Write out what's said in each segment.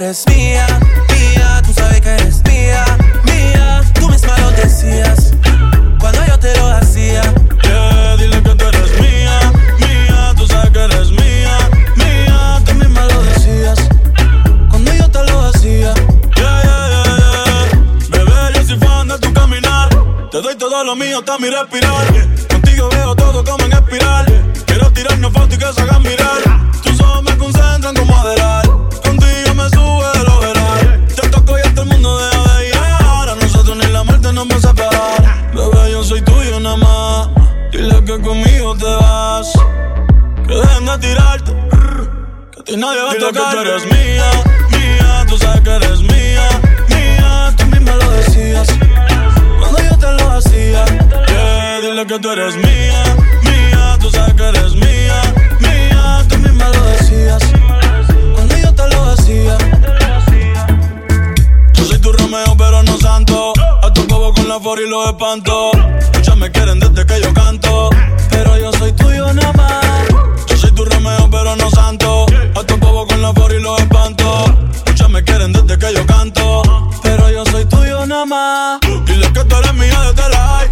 eres mía, mía, tú sabes que eres mía, mía, tú misma lo decías cuando yo te lo hacía. Yeah, dile que tú eres mía, mía, tú sabes que eres mía, mía, tú misma lo decías cuando yo te lo hacía. Yeah, yeah, yeah, yeah. Bebé, yo soy fan de tu caminar, te doy todo lo mío, está mi respirar. Que tirarte. A ti nadie va a tocar. que tú eres mía, mía. Tú sabes que eres mía, mía. Tú misma lo decías. Cuando yo te lo hacía. Yeah, dile que tú eres mía, mía. Tú sabes que eres mía, mía. Tú misma lo decías. Cuando yo te lo hacía. Yo soy tu Romeo, pero no santo. A tu bobo con la for y los espanto. Muchas me quieren desde que yo canto pero yo soy tuyo nada más. Pero no santo. A tu bobo con la for y los espanto. Muchas me quieren desde que yo canto, pero yo soy tuyo nada más. Dile que tú eres mía desde la.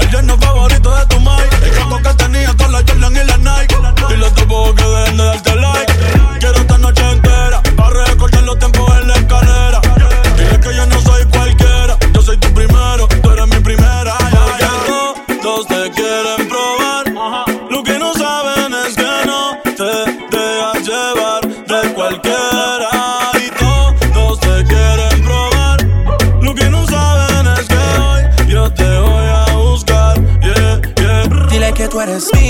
El yerno favorito de tu mai. El campo que tenía con la Jordan y la Nike. Dile a tu bobo que dejen de darte eres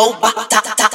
go ba ta ta.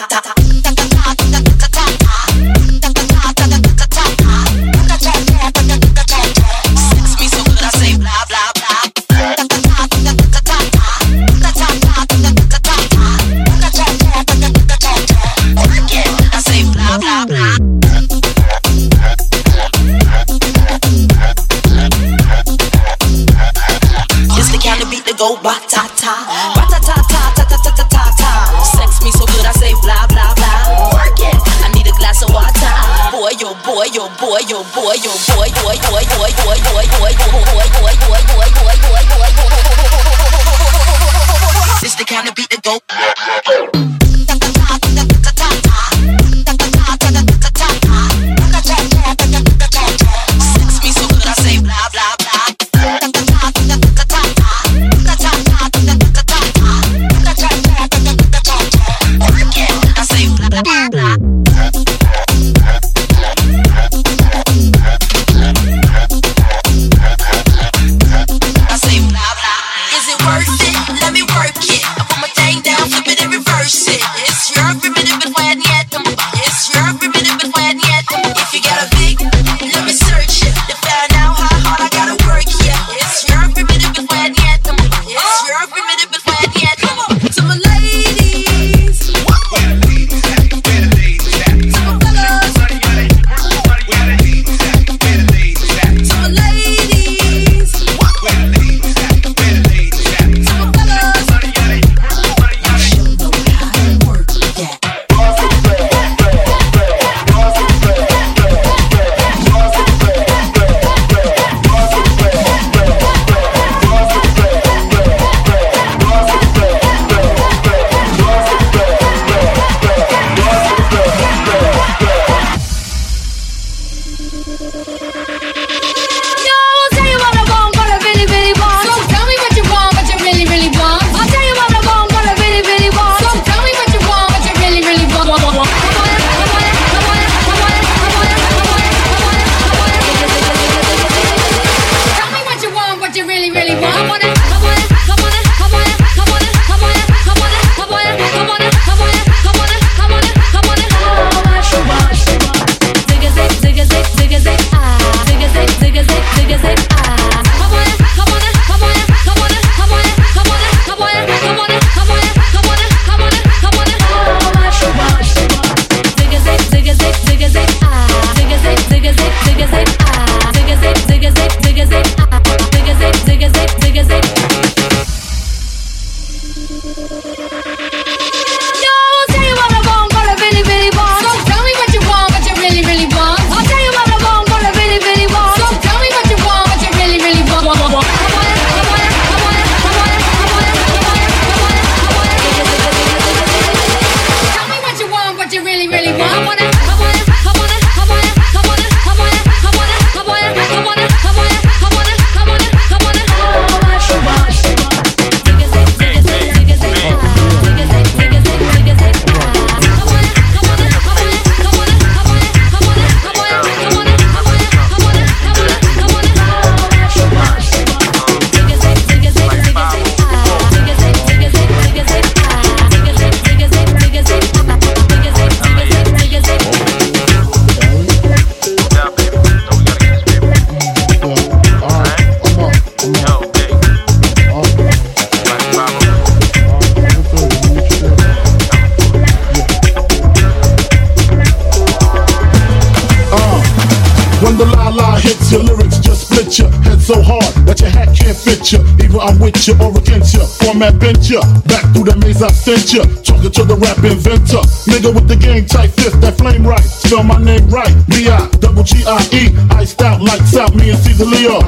adventure. Back through the maze I sent ya. Talking to the rap inventor. Nigga with the game tight fist, that flame right. Spell my name right. B.I. Double G.I.E. Iced out, lights out, me and Caesar Leo.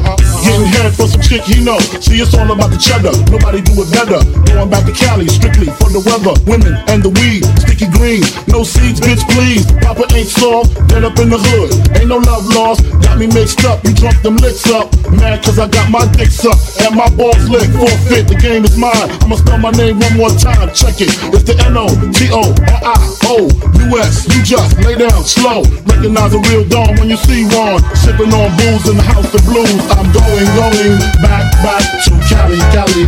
Getting head for some chick he know. See, it's all about the cheddar. Nobody do it better. Going back to Cali, strictly for the weather, women and the weed. Sticky green, no seeds, bitch, please. Papa ain't soft, dead up in the hood. Ain't no love lost, got me mixed up. You drunk them licks up. Mad cause I got my dicks up and my balls lick. Forfeit, the game is mine. I'ma spell my name one more time, check it. It's the N O T O R I O U S. You just lay down slow. Recognize a real dawn when you see one. Sipping on booze in the house of blues. I'm going, going back, back to Cali, Cali.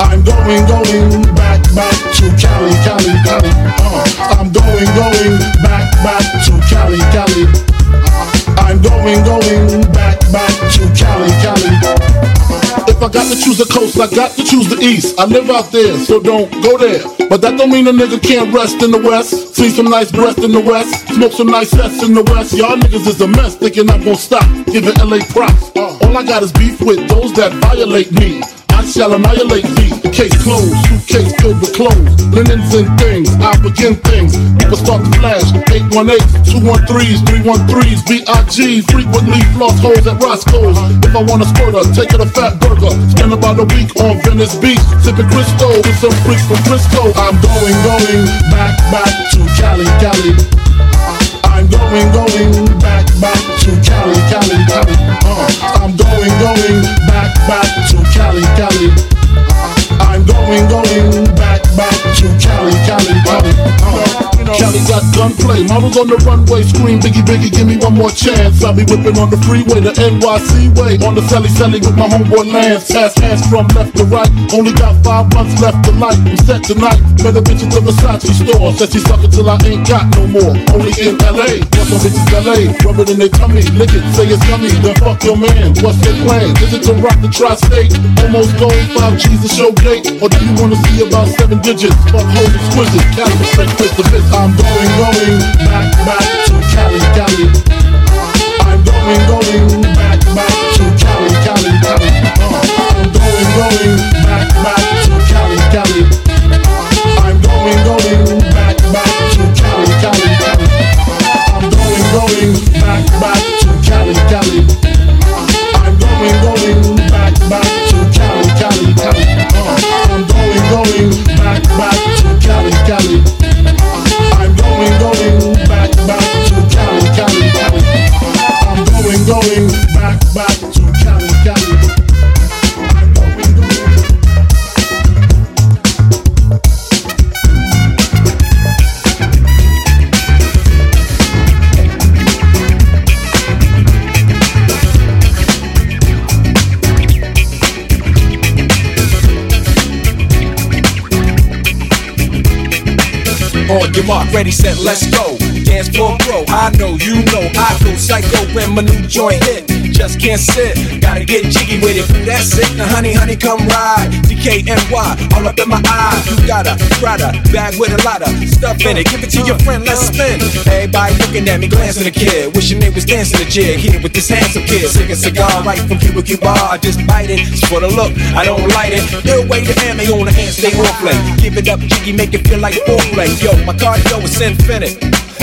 I'm going, going back back to Cali, Cali, Cali. Uh, I'm going, going back, back to Cali, Cali. Uh, I'm going, going back, back to Cali, Cali. Uh, if I got to choose the coast, I got to choose the east. I live out there, so don't go there. But that don't mean a nigga can't rest in the west. See some nice breath in the west. Smoke some nice sets in the west. Y'all niggas is a mess, thinking I'm gonna stop. Giving LA props. Uh, all I got is beef with those that violate me. I shall annihilate thee. Case closed, suitcase filled with clothes, linens and things. I begin things. People start to flash. 818, 213s, 313s, BIG. Frequently floss holes at Roscoe's. If I want a squirter, take it a fat burger. Spend about a week on Venice Beach, sipping Crisco with some freaks from Frisco. I'm going, going back, back to Cali, Cali. I'm going, going back, back to Cali, Cali, Cali. Uh, I'm going, going back, back Cali, Cali. Uh, I'm going, going back, back to Cali, Cali, Cali. Cali got gunplay, models on the runway scream Biggie Biggie, give me one more chance. I'll be whipping on the freeway, the NYC way, on the Sally Sally with my homeboy Lance. Pass hands from left to right, only got five months left to life. I'm set tonight, met a bitch at the Versace store, said she suck it till I ain't got no more. Only in LA, what's my bitches LA, rub it in their tummy, lick it, say it's yummy, then fuck your man. What's your plan? Is it to rock the tri-state? Almost gold, five G's a show gate, or do you wanna see about seven digits? Hoes exquisite, Cali percent Chris the bitch. I'm going, going back, back to Cali, Cali. I'm going, going back, back to Cali, Cali, Cali. Uh, I'm going, going On your mark, ready, set, let's go. Floor pro, I know, you know, I go psycho when my new joint hit. Just can't sit, gotta get jiggy with it. That's it, now honey, honey, come ride. DKNY, all up in my eye. You got a Prada bag with a lot of stuff in it. Give it to your friend, let's spin. Everybody looking at me, glancing a kid. Wishing they was dancing a jig here with this handsome kid. Sick a cigar right from Cuba Cuba. I just bite it, for the look, I don't light it. No way to hand me on the hand, stay on play. Give it up, jiggy, make it feel like foreplay. Yo, my cardio is infinite.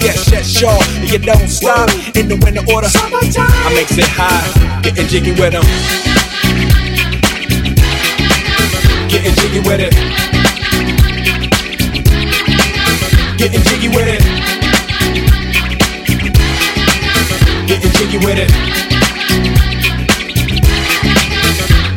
Get shit sure. And you don't stop in the winter order. I makes it high, getting jiggy with them. Getting jiggy with it. Getting jiggy with it. Getting jiggy with it.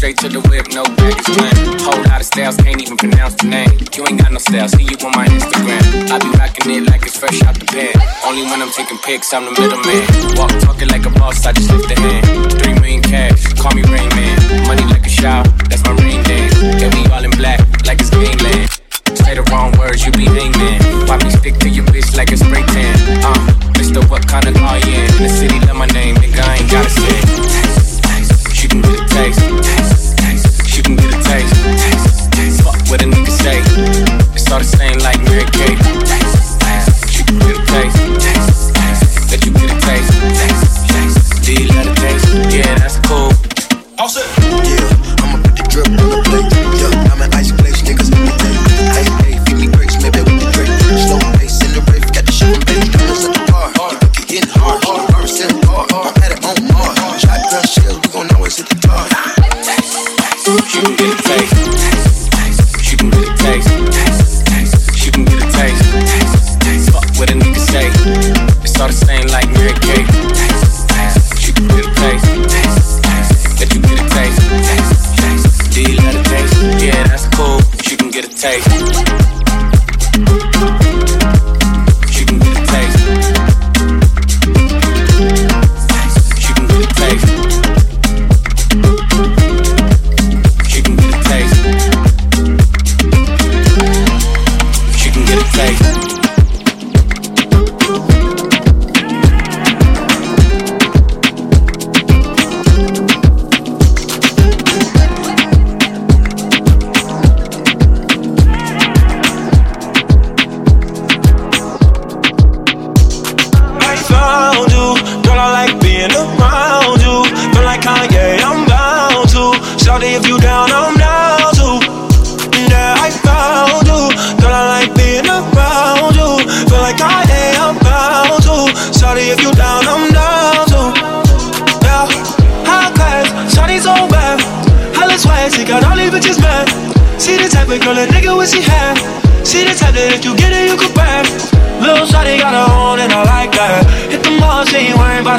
Straight to the whip, no baggage claim. Whole lot of styles, can't even pronounce the name. You ain't got no style, see you on my Instagram. I be rocking it like it's fresh out the pan. Only when I'm taking pics, I'm the middleman. Walk talking like a boss, I just lift a hand. Three million cash, call me Rain Man. Money like a shower, that's my rain dance. Yeah, we all in black, like it's gangland. Say the wrong words, you be hangman. Why me stick to your bitch like a spray tan? Uh, Mister, what kind of car you in? The city love my name, nigga, I ain't gotta say. Taste, she can get a. Taste, taste, what a nigga say. It's all the same like Mary Kate.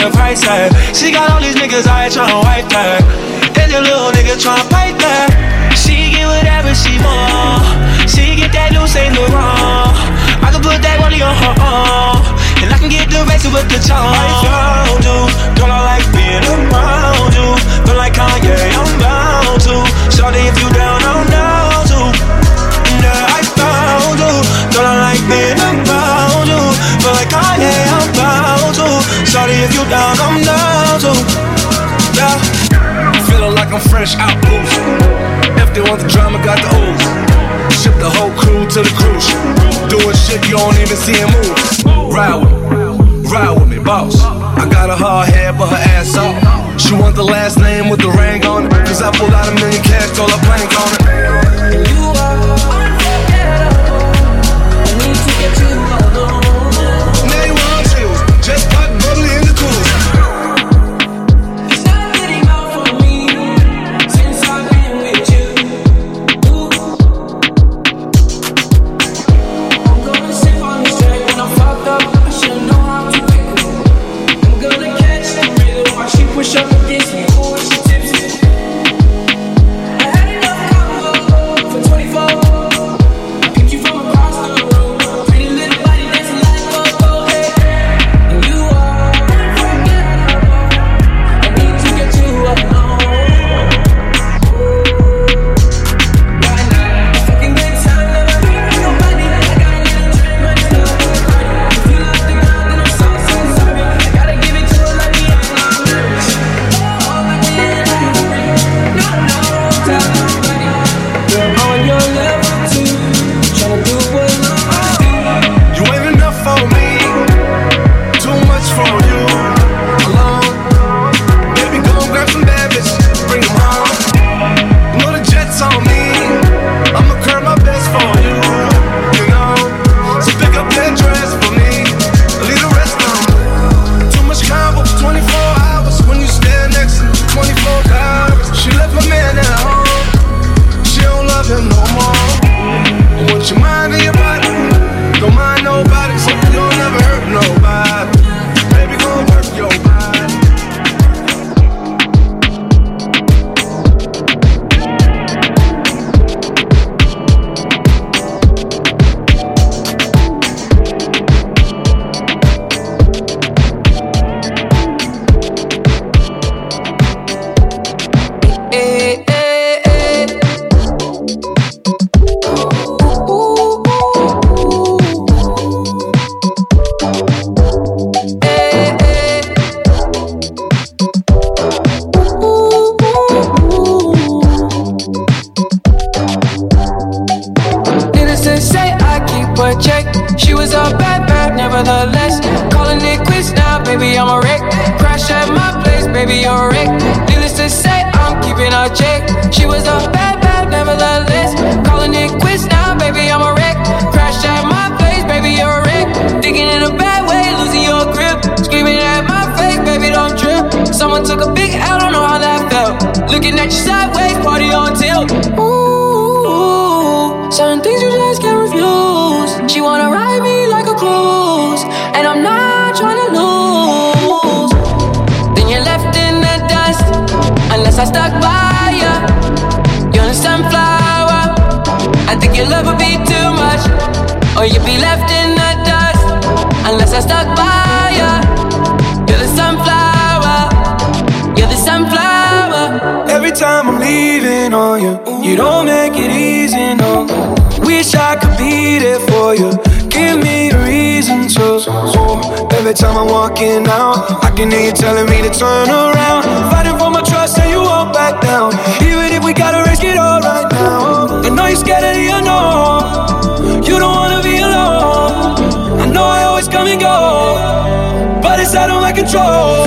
She ain't the price tag. She got all these niggas here tryna wipe that. And the little nigga tryna fight that. She get whatever she want. She get that loose, ain't no wrong. I can put that money on her arm. And I can get the rest with the charm. I found you, girl, I like being around you. Feel like Kanye, I'm bound to. Shawty, if you down, I'm down Shawty, if you down, I'm down too. Yeah. Feeling like I'm fresh out boost. If they want the drama, got the ooze. Ship the whole crew to the cruise. Doing shit you don't even see him move. Ride with me, ride with me, boss. I got a hard head, but her ass off. She want the last name with the ring on it. Cause I pulled out a million cash, told her plank on it. walking out. I can hear you telling me to turn around. Fighting for my trust, and you won't back down. Even if we gotta risk it all right now. I know you're scared of the unknown. You don't wanna be alone. I know I always come and go, but it's out of my control.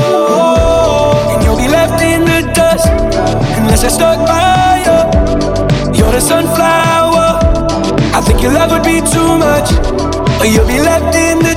And you'll be left in the dust unless I stuck by you. You're the sunflower. I think your love would be too much, but you'll be left in the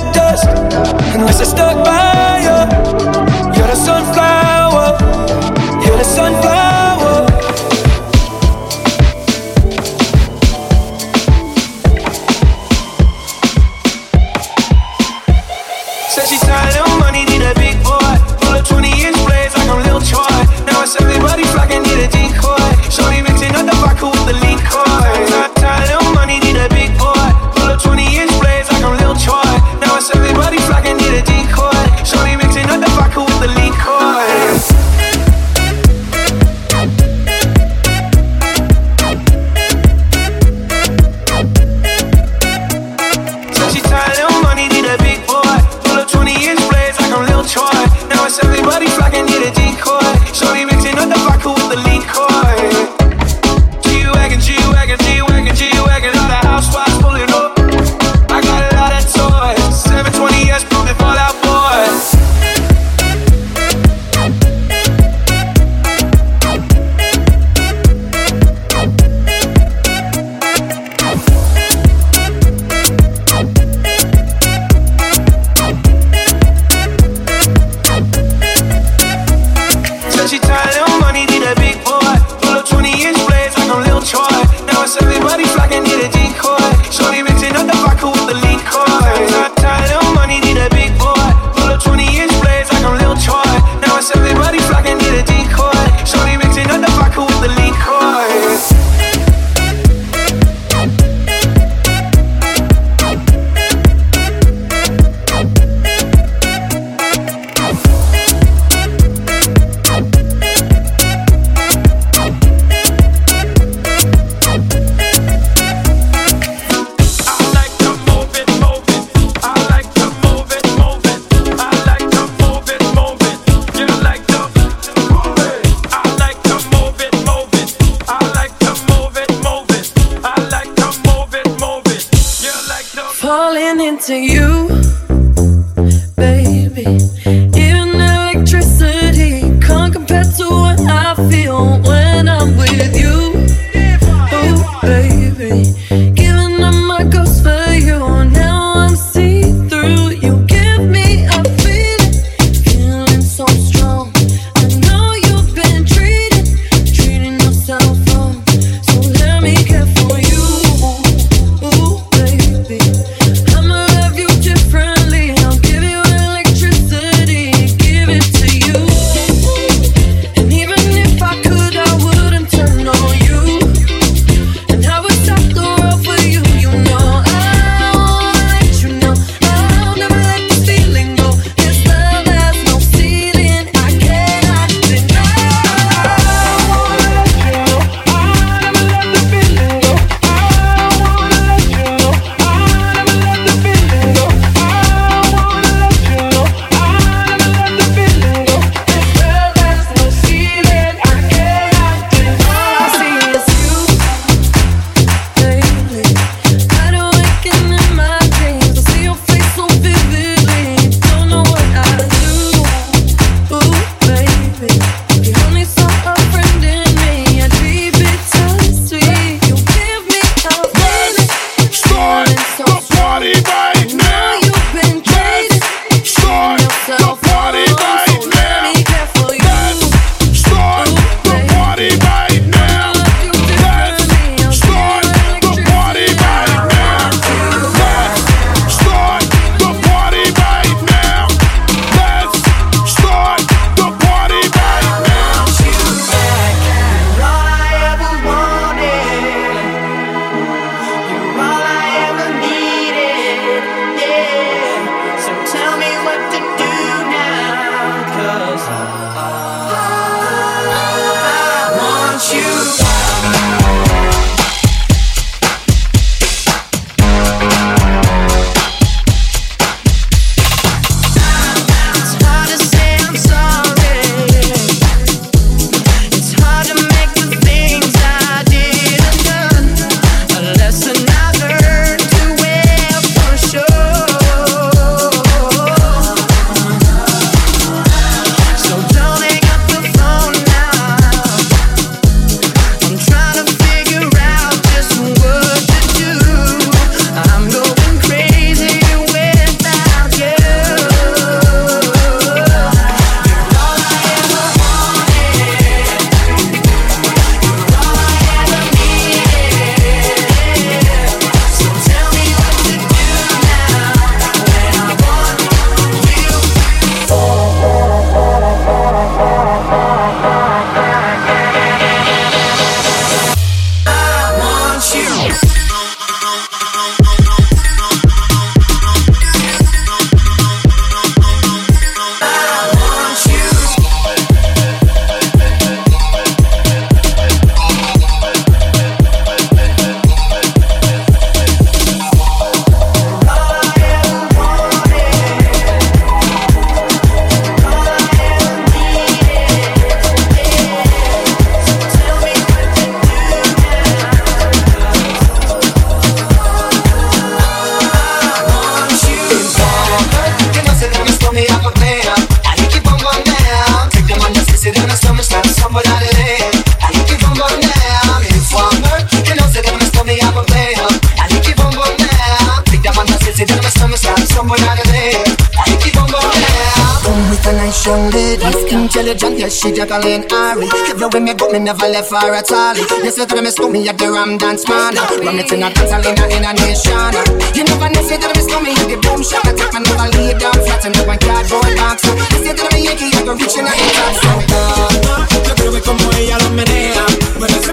Jacqueline Ari. If you with me, but me never left for a tally. You said that I miss me at the Ram Dance Man. Ram it in a dance, in a, in nation. You never know, say that I miss me at the Boom Shop. I take my never lay down flat and no one cardboard box. You said that I'm a Yankee, I go reaching out the top. So, no, yo creo que como ella lo menea, bueno, se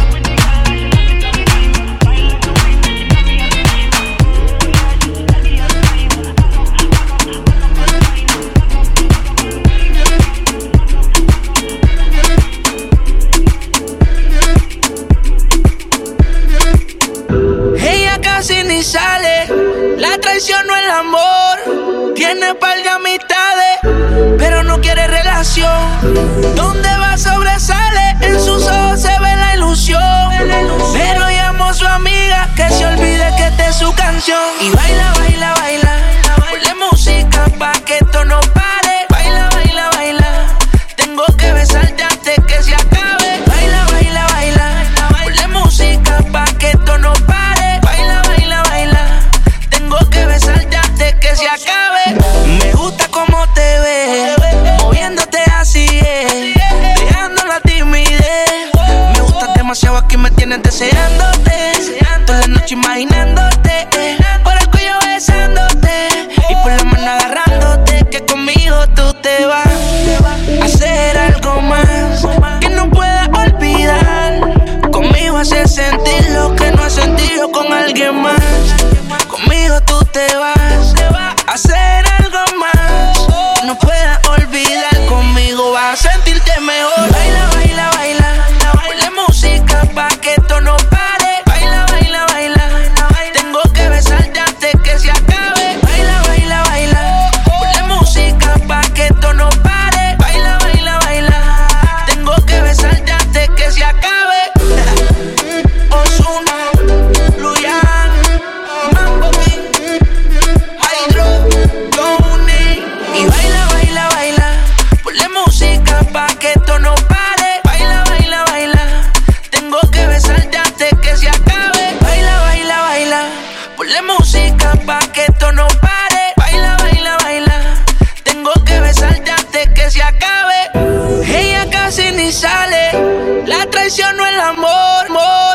sale. La traición no es el amor. Tiene par de amistades, pero no quiere relación. ¿Dónde va sobresale? En sus ojos se ve la ilusión. Pero llamo a su amiga que se olvide que esta es su canción. Y baila, baila, baila. me tienes deseándote. Toda la noche imaginándote. Por el cuello besándote. Y por la mano agarrándote. Que conmigo tú te vas a hacer algo más. Que no puedas olvidar. Conmigo haces sentir lo que no has sentido con alguien más. Ponle música pa' que esto no pare. Baila, baila, baila. Tengo que besarte antes que se acabe. Ella casi ni sale. La traición no el amor, amor.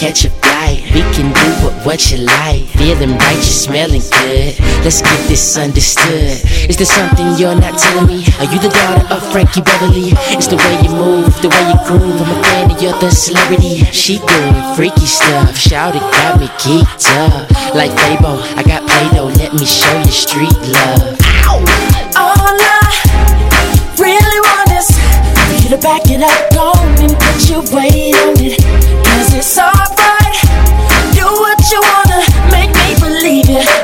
catch a flight. We can do what, what you like. Feeling right, you smelling good. Let's get this understood. Is there something you're not telling me? Are you the daughter of Frankie Beverly? It's the way you move, the way you groove. I'm a fan of your the celebrity. She doing freaky stuff. Shout it, got me geeked up. Like Fable, I got Play Doh. Let me show you street love. Ow! All I really want is for you to back it up, go and put your weight on it it's alright. Do what you wanna, make me believe it.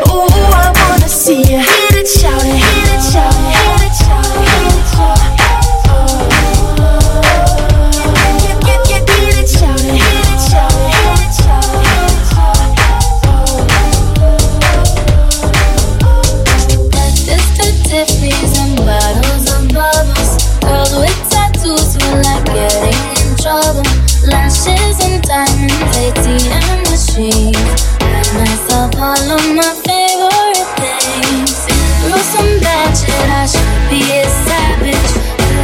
myself all of my favorite things. Through some bad shit, I should be a savage.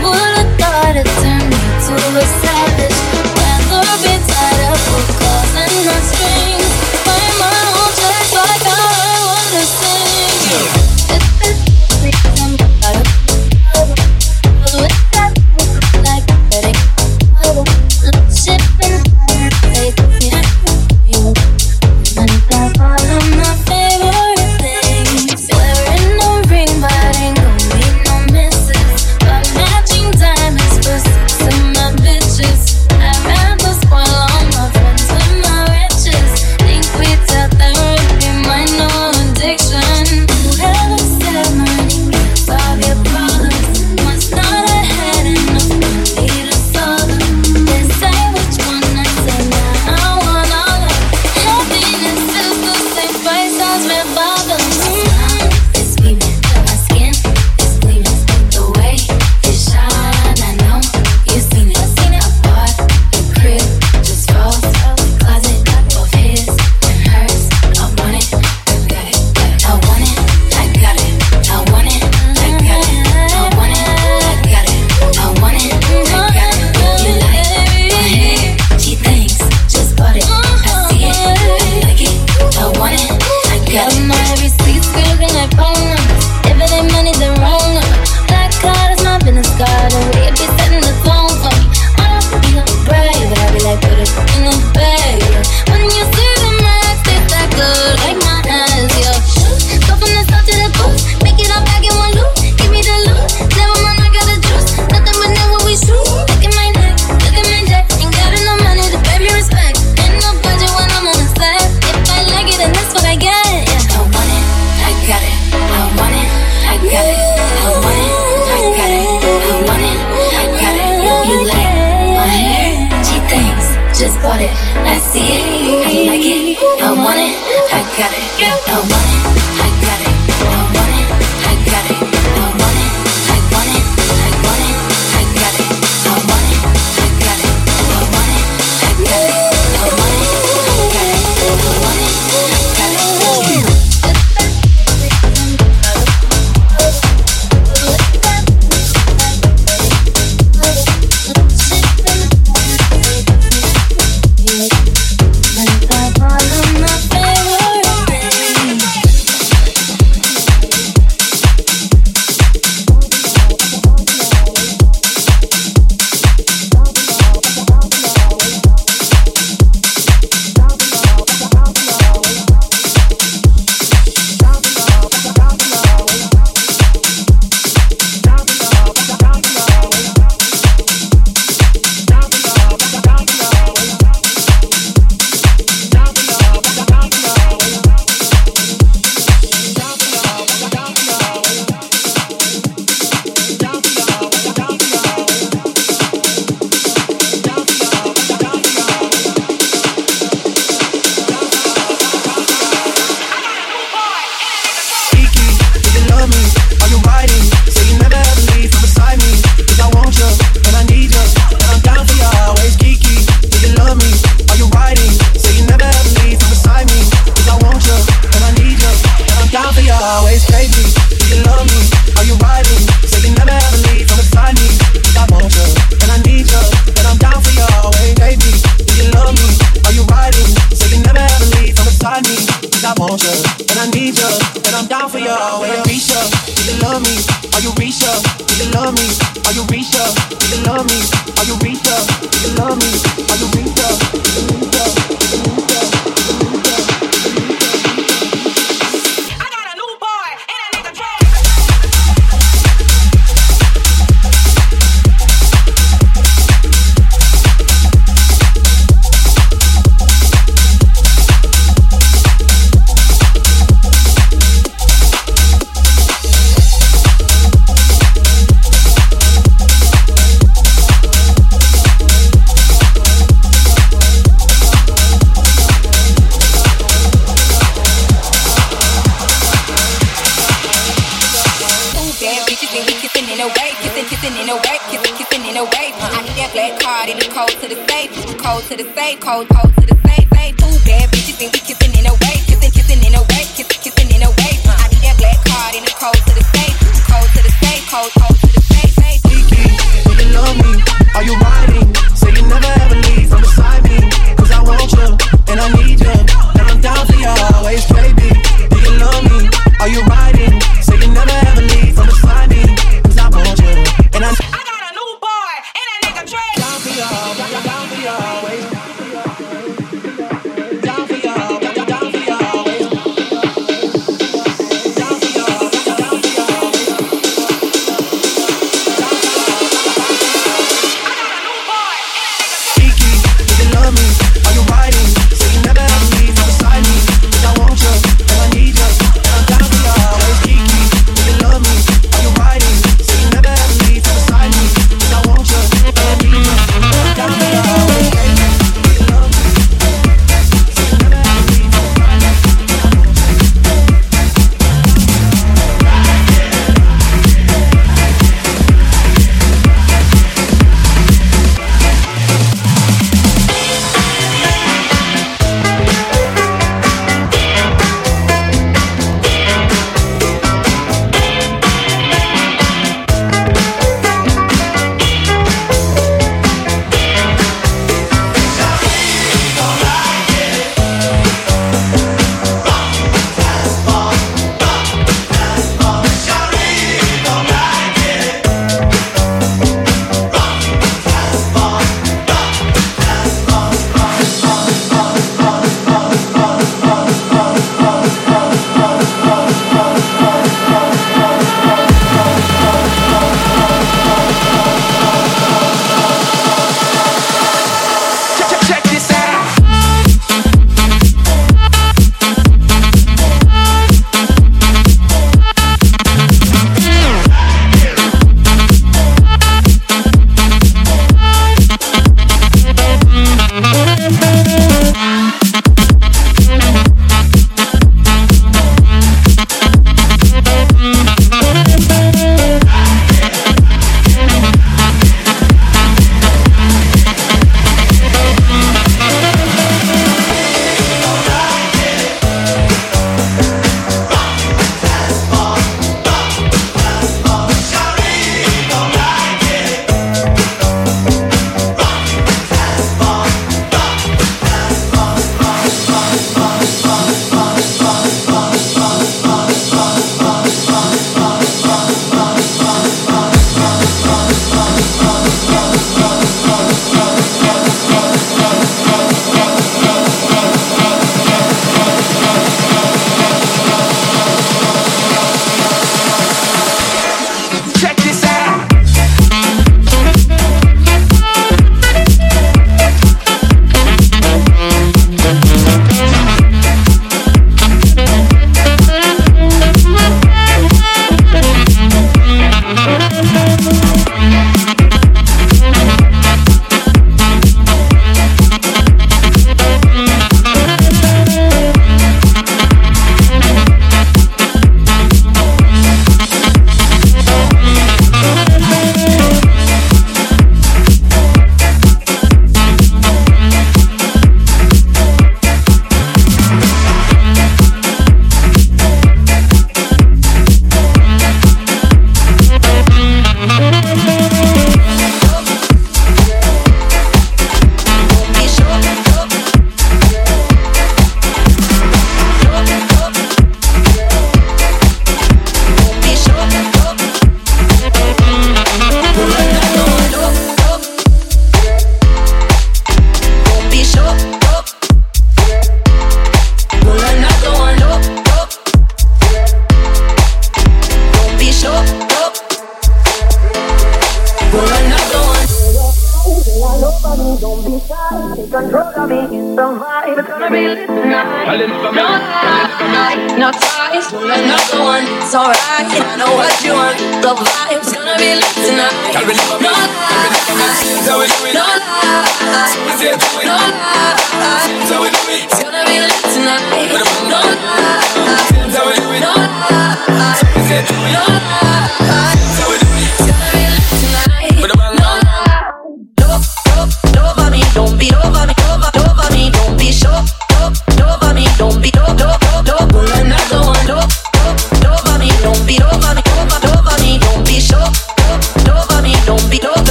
Who would've thought it turned me to a savage?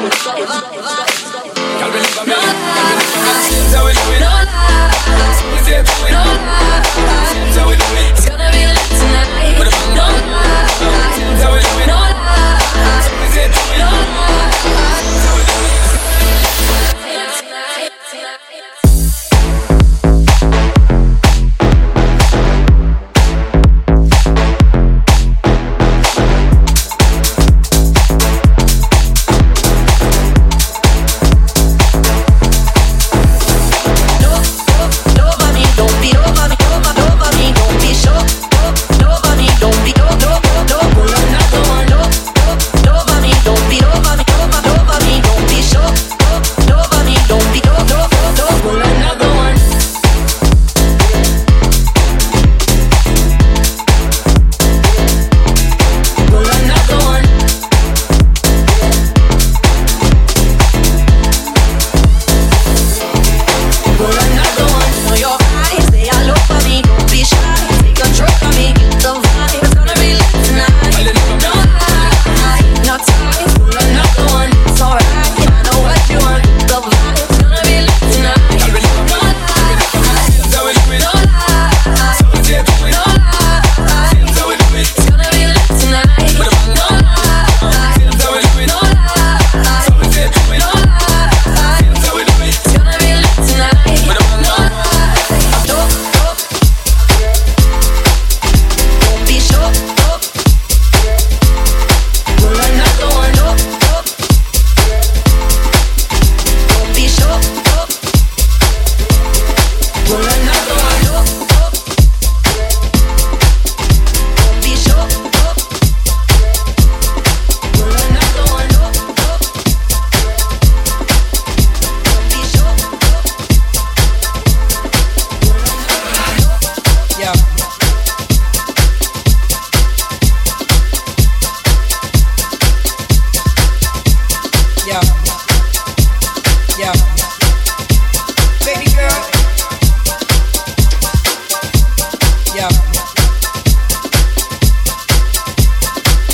Can't believe I'm here. No lies. No lies.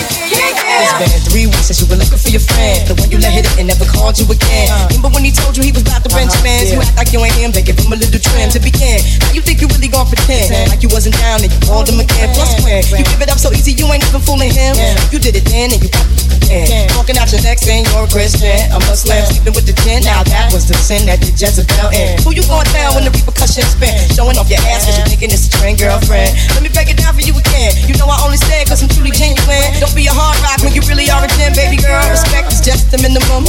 It's been three weeks since you were looking for your friend. The one you left hit it and never called you again. Remember when he told you he was about the bench uh-huh. You act like you ain't him, they give him a little trim to begin. Now you think you're really going for 10 like you wasn't down and you called him again. Plus, when you give it up so easy, you ain't even fooling him. You did it then and you got in. Walking out your next and you're a Christian, a Muslim. Sleeping with the ten. now that was the sin that you Jezebel in. Who you gonna tell when the repercussions spin? Showing off your ass cause you're thinking it's a trend, girlfriend. Let me break it down for you again. You know I only say it cause I'm truly genuine. Don't be a hard rock when you really are a gem, baby girl. Respect is just the minimum.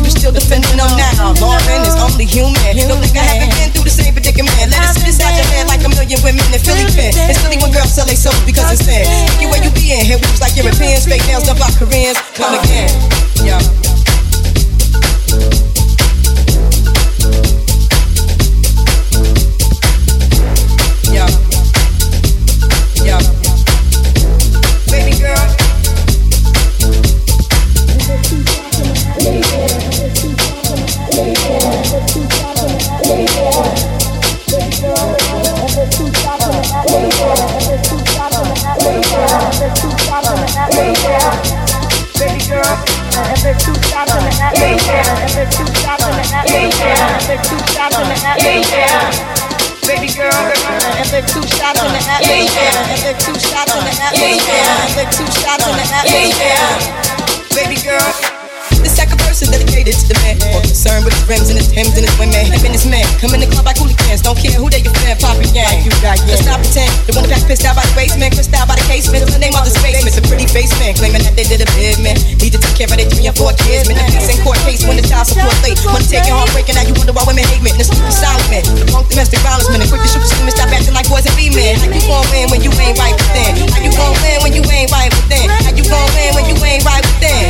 You're still defending them now. Lauren is only human. Don't think I haven't been through the same predicament. Let it sit out your head like a million women in Philly pen. It's silly when girls sell they soap because it's sin. Look at where you be in here. We was like Europeans, fake nails, up our career. Koreans. Come again. Yeah. Yeah, yeah. Two shots in the. Baby girl. The second is dedicated to the man. More concerned with his rims and his Timbs and his women. Him and his men. Come in the club like hooligans. Don't care who they your fan Poppin' gang. You got, yeah. Let's not pretend. The one that pissed out by the basement Crissed out by the casement. The name of the spaceman The pretty face man. Claiming that they did a bid man. Need to take care of their three and four kids Man, the peace in court case When the child support late. Wanna take your heart breaking Now you wonder why women hate men. It's super silent man. The punk domestic violence man. And quick to shoot the students Stop acting like boys and be men. How you gon' win when you ain't right within How you gon' win when you ain't right within How you gon' win when you ain't right within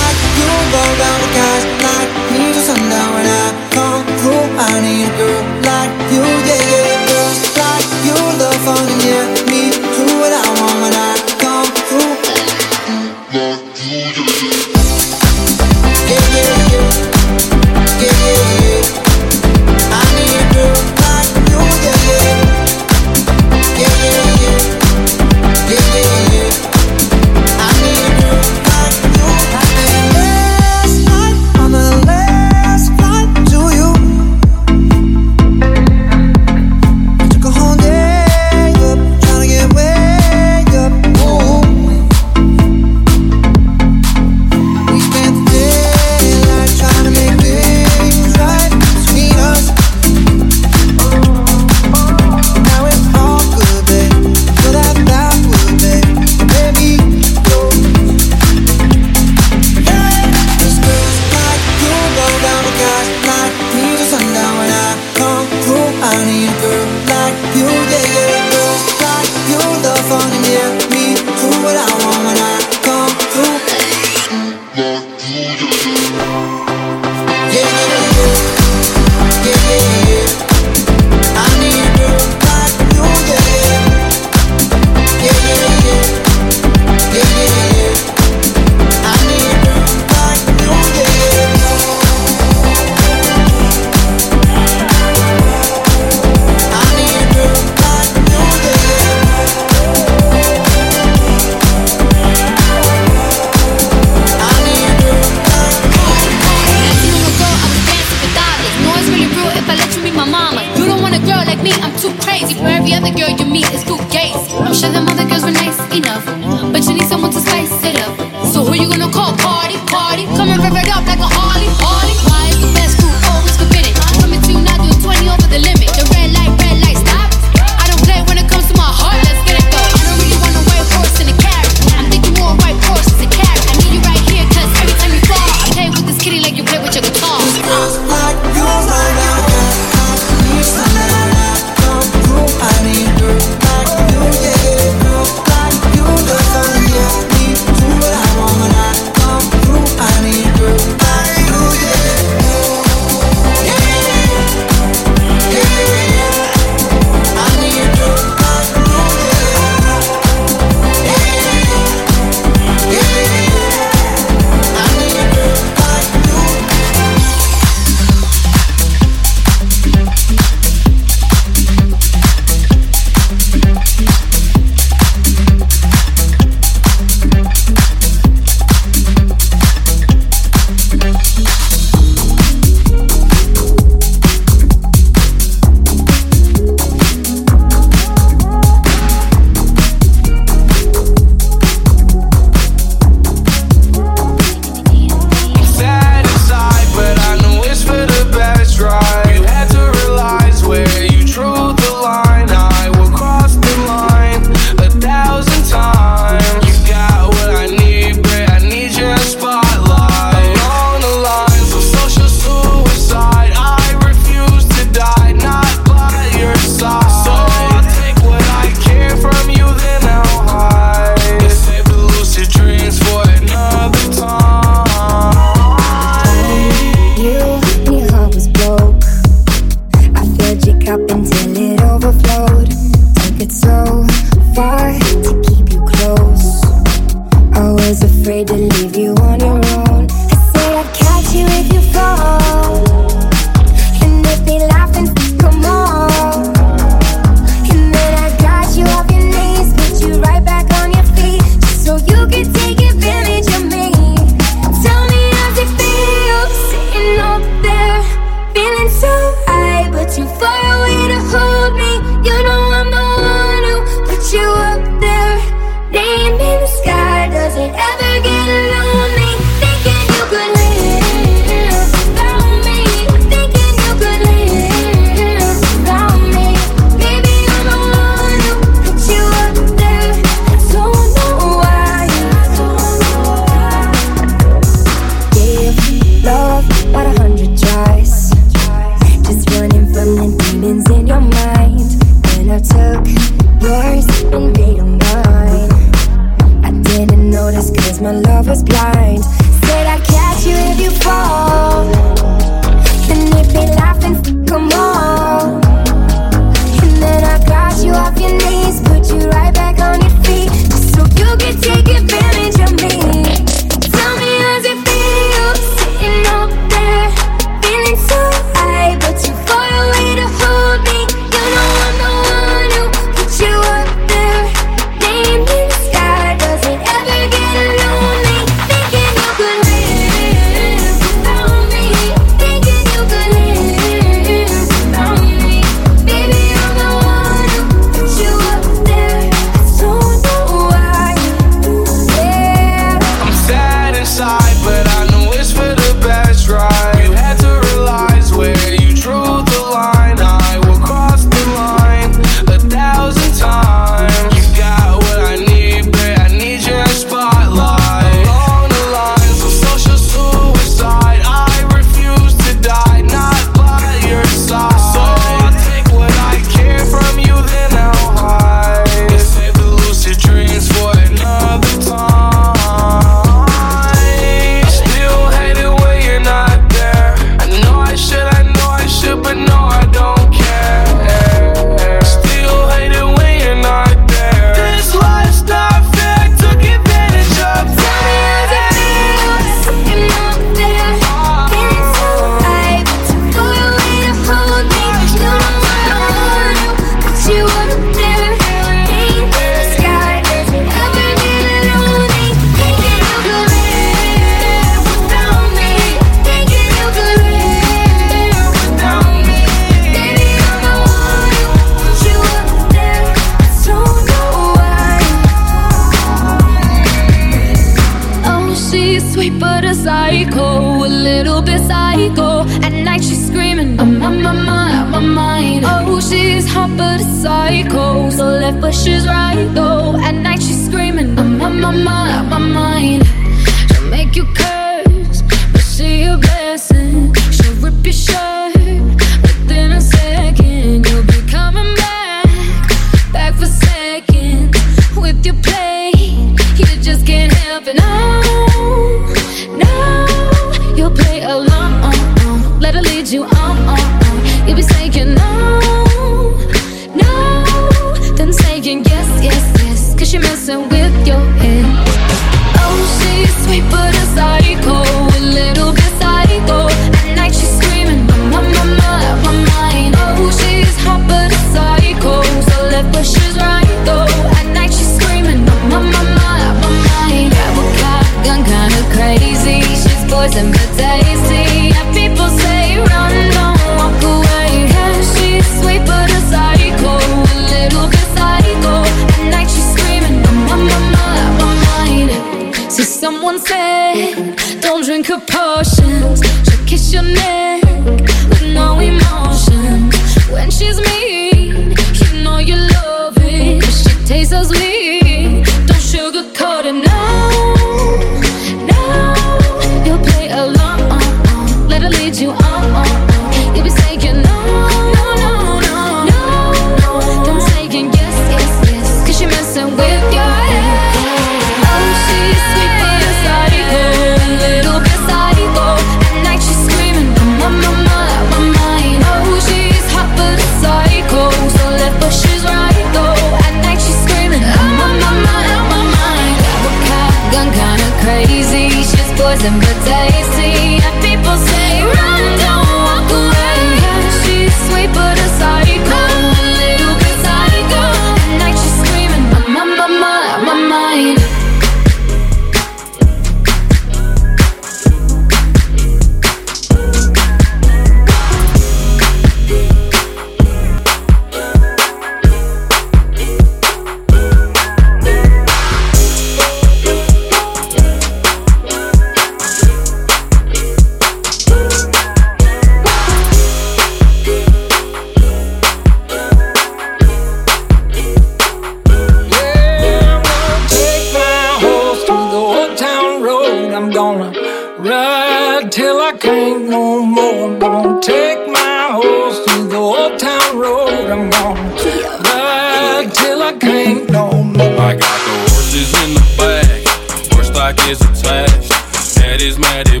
is attached. Head is matted